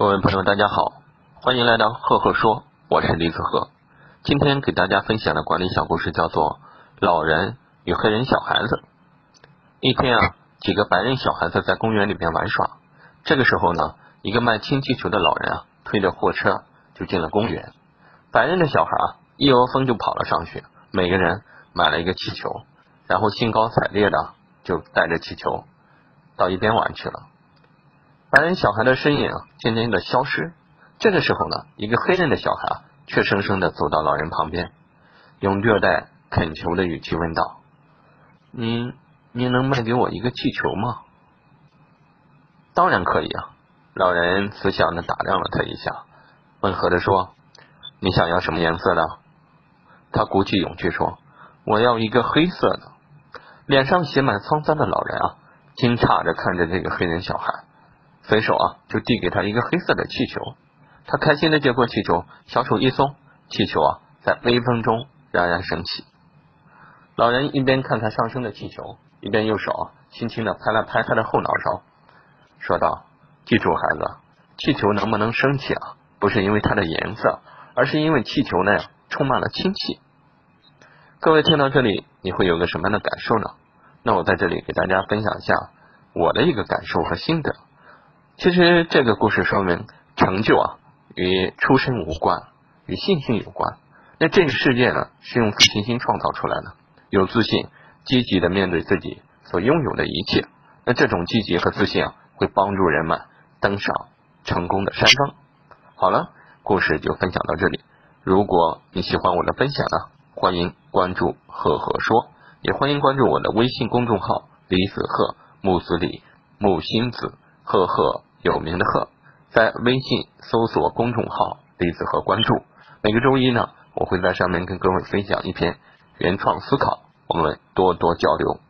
各位朋友，大家好，欢迎来到赫赫说，我是李子赫。今天给大家分享的管理小故事叫做《老人与黑人小孩子》。一天啊，几个白人小孩子在公园里面玩耍。这个时候呢，一个卖氢气球的老人啊，推着货车就进了公园。白人的小孩啊，一窝蜂就跑了上去，每个人买了一个气球，然后兴高采烈的就带着气球到一边玩去了。白人小孩的身影，渐渐的消失。这个时候呢，一个黑人的小孩啊，却生生的走到老人旁边，用略带恳求的语气问道：“您，您能卖给我一个气球吗？”“当然可以啊。”老人慈祥的打量了他一下，温和的说：“你想要什么颜色的？”他鼓起勇气说：“我要一个黑色的。”脸上写满沧桑的老人啊，惊诧着看着这个黑人小孩。随手啊，就递给他一个黑色的气球。他开心的接过气球，小手一松，气球啊，在微风中冉冉升起。老人一边看他上升的气球，一边用手啊，轻轻的拍了拍他的后脑勺，说道：“记住，孩子，气球能不能升起啊？不是因为它的颜色，而是因为气球呢，充满了氢气。”各位听到这里，你会有个什么样的感受呢？那我在这里给大家分享一下我的一个感受和心得。其实这个故事说明，成就啊与出身无关，与信心有关。那这个世界呢是用自信心创造出来的，有自信，积极的面对自己所拥有的一切。那这种积极和自信啊，会帮助人们登上成功的山峰。好了，故事就分享到这里。如果你喜欢我的分享呢，欢迎关注赫赫说，也欢迎关注我的微信公众号李子赫木子李木星子赫赫。有名的鹤，在微信搜索公众号“李子和”关注。每个周一呢，我会在上面跟各位分享一篇原创思考，我们多多交流。